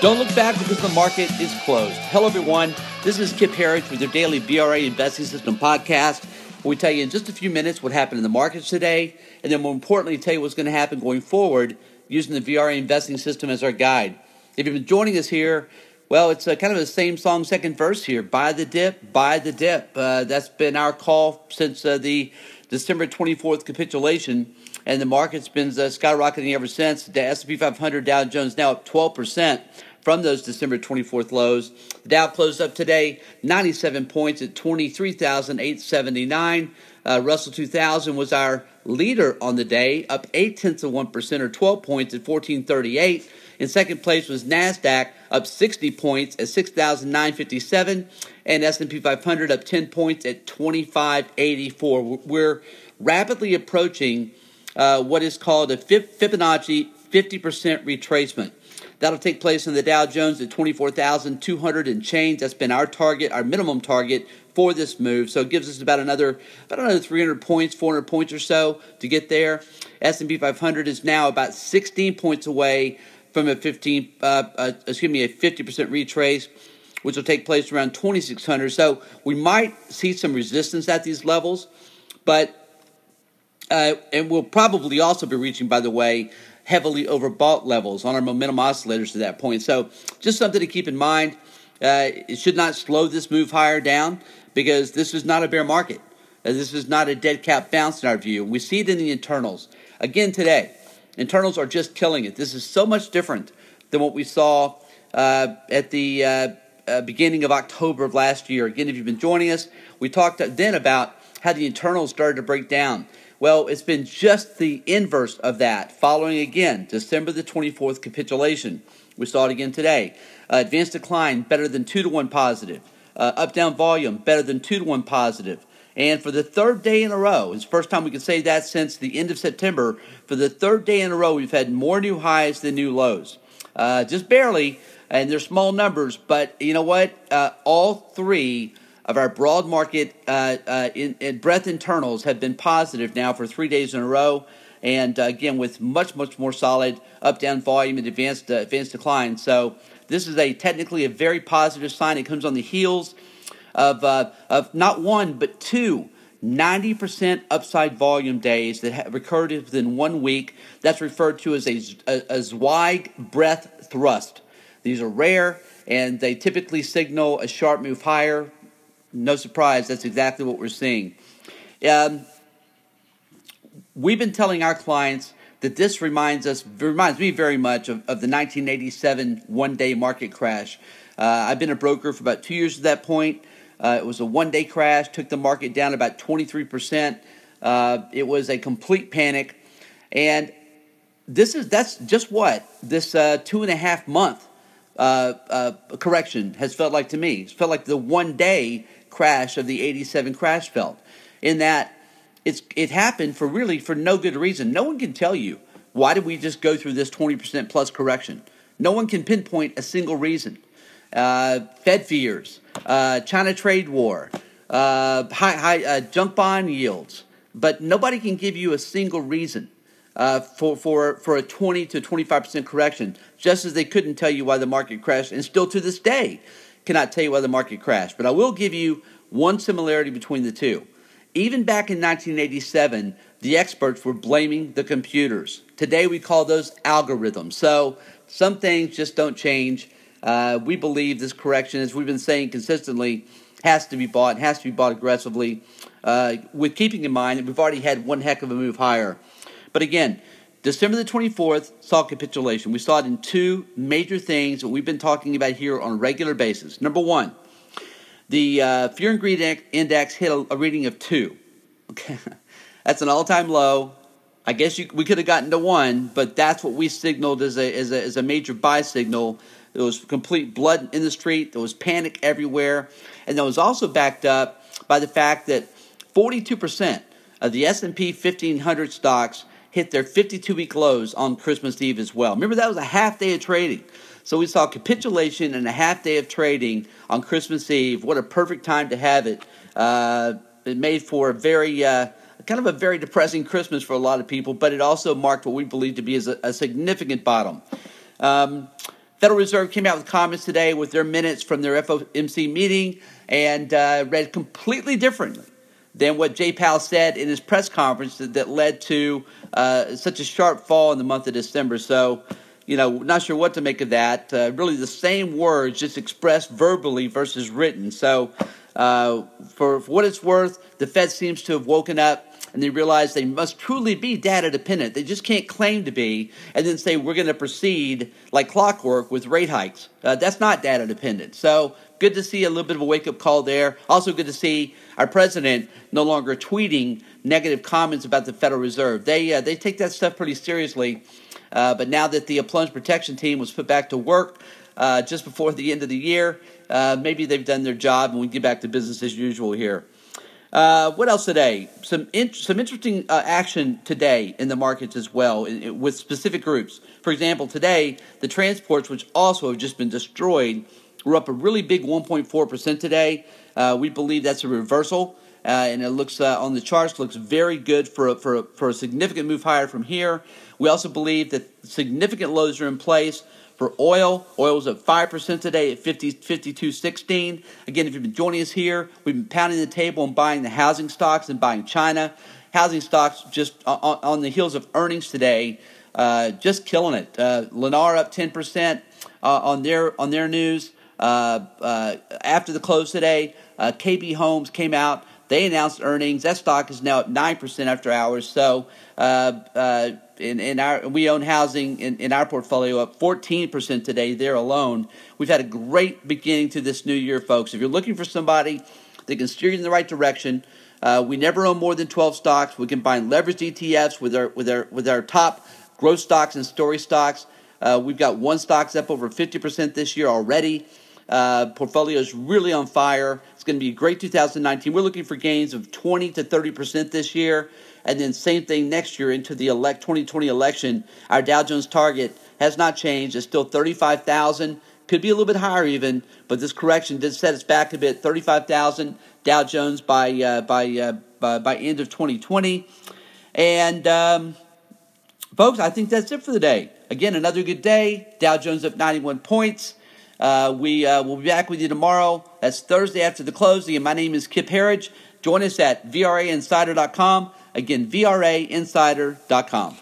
Don't look back because the market is closed. Hello, everyone. This is Kip Herriage with your daily VRA Investing System podcast. We tell you in just a few minutes what happened in the markets today, and then more importantly, tell you what's going to happen going forward using the VRA Investing System as our guide. If you've been joining us here, well, it's a, kind of the same song, second verse here. Buy the dip, buy the dip. Uh, that's been our call since uh, the December 24th capitulation, and the market's been uh, skyrocketing ever since. The S&P 500, Dow Jones now up 12 percent from those December 24th lows. The Dow closed up today 97 points at 23,879. Uh, Russell 2000 was our leader on the day, up 8 tenths of 1% or 12 points at 1438. In second place was Nasdaq, up 60 points at 6,957, and S&P 500 up 10 points at 2584. We're rapidly approaching uh, what is called a Fibonacci 50% retracement. That'll take place in the Dow Jones at 24,200 and change. That's been our target, our minimum target for this move. So it gives us about another about another 300 points, 400 points or so to get there. S&P 500 is now about 16 points away from a 15 uh, uh, excuse me, a 50% retrace which will take place around 2600. So we might see some resistance at these levels, but uh, and we'll probably also be reaching, by the way, heavily overbought levels on our momentum oscillators to that point. So just something to keep in mind. Uh, it should not slow this move higher down because this is not a bear market. Uh, this is not a dead cat bounce in our view. We see it in the internals. Again today, internals are just killing it. This is so much different than what we saw uh, at the uh, uh, beginning of October of last year. Again, if you've been joining us, we talked then about how the internals started to break down. Well, it's been just the inverse of that, following again December the 24th capitulation. We saw it again today. Uh, advanced decline better than 2 to 1 positive. Uh, up down volume better than 2 to 1 positive. And for the third day in a row, it's the first time we can say that since the end of September. For the third day in a row, we've had more new highs than new lows. Uh, just barely, and they're small numbers, but you know what? Uh, all three of our broad market uh, uh, in, in breadth internals have been positive now for three days in a row. And uh, again, with much, much more solid up down volume and advanced, uh, advanced decline. So, this is a technically a very positive sign. It comes on the heels of, uh, of not one, but two 90% upside volume days that have occurred within one week. That's referred to as a, a, a Zweig breadth thrust. These are rare and they typically signal a sharp move higher no surprise, that's exactly what we're seeing. Um, we've been telling our clients that this reminds us reminds me very much of, of the 1987 one-day market crash. Uh, I've been a broker for about two years at that point. Uh, it was a one-day crash, took the market down about 23 percent. Uh, it was a complete panic, and this is that's just what this uh, two and a half month uh, uh, correction has felt like to me. It's felt like the one day crash of the 87 crash felt. In that it's it happened for really for no good reason. No one can tell you why did we just go through this 20% plus correction? No one can pinpoint a single reason. Uh, fed fears uh, china trade war uh, high, high uh, junk bond yields. But nobody can give you a single reason uh, for, for, for a 20 to 25% correction, just as they couldn't tell you why the market crashed, and still to this day, cannot tell you why the market crashed, but I will give you one similarity between the two. Even back in 1987, the experts were blaming the computers. Today we call those algorithms. So some things just don't change. Uh, we believe this correction, as we've been saying consistently, has to be bought, has to be bought aggressively, uh, with keeping in mind that we've already had one heck of a move higher. But again, December the 24th saw capitulation. We saw it in two major things that we've been talking about here on a regular basis. Number one, the uh, fear and greed index hit a, a reading of two. Okay, that's an all-time low. I guess you, we could have gotten to one, but that's what we signaled as a, as a, as a major buy signal. There was complete blood in the street. There was panic everywhere, and that was also backed up by the fact that 42% of the S&P 1500 stocks hit their 52 week lows on Christmas Eve as well. Remember, that was a half day of trading. So we saw capitulation and a half day of trading on Christmas Eve. What a perfect time to have it. Uh, it made for a very, uh, kind of a very depressing Christmas for a lot of people, but it also marked what we believe to be as a, a significant bottom. Um, Federal Reserve came out with comments today with their minutes from their FOMC meeting and uh, read completely differently than what Jay Powell said in his press conference that, that led to uh, such a sharp fall in the month of December. So, you know, not sure what to make of that. Uh, really, the same words just expressed verbally versus written. So, uh, for, for what it's worth, the Fed seems to have woken up and they realize they must truly be data dependent. They just can't claim to be and then say we're going to proceed like clockwork with rate hikes. Uh, that's not data dependent. So good to see a little bit of a wake up call there. Also good to see our president no longer tweeting negative comments about the Federal Reserve. They uh, they take that stuff pretty seriously. Uh, but now that the plunge protection team was put back to work uh, just before the end of the year, uh, maybe they've done their job and we get back to business as usual here. Uh, what else today? Some in, some interesting uh, action today in the markets as well, in, with specific groups. For example, today the transports, which also have just been destroyed, were up a really big 1.4 percent today. Uh, we believe that's a reversal, uh, and it looks uh, on the charts looks very good for a, for a, for a significant move higher from here. We also believe that significant lows are in place for oil, oil was up 5% today at 50, 52.16. Again, if you've been joining us here, we've been pounding the table and buying the housing stocks and buying China. Housing stocks just on, on the heels of earnings today, uh, just killing it. Uh, Lennar up 10% uh, on their on their news. Uh, uh, after the close today, uh, KB Homes came out. They announced earnings. That stock is now at 9% after hours. So, in, in our we own housing in, in our portfolio up 14% today there alone. We've had a great beginning to this new year, folks. If you're looking for somebody that can steer you in the right direction, uh, we never own more than 12 stocks. We combine leveraged ETFs with our with our with our top growth stocks and story stocks. Uh, we've got one stock's up over 50% this year already. Uh, portfolio is really on fire. Going to be a great 2019. We're looking for gains of 20 to 30% this year. And then same thing next year into the elect 2020 election. Our Dow Jones target has not changed. It's still 35,000. Could be a little bit higher even, but this correction did set us back a bit. 35,000 Dow Jones by uh, by, uh, by, by end of 2020. And um, folks, I think that's it for the day. Again, another good day. Dow Jones up 91 points. Uh, we uh, will be back with you tomorrow. That's Thursday after the closing. And my name is Kip Herriage. Join us at VRAinsider.com. Again, VRAinsider.com.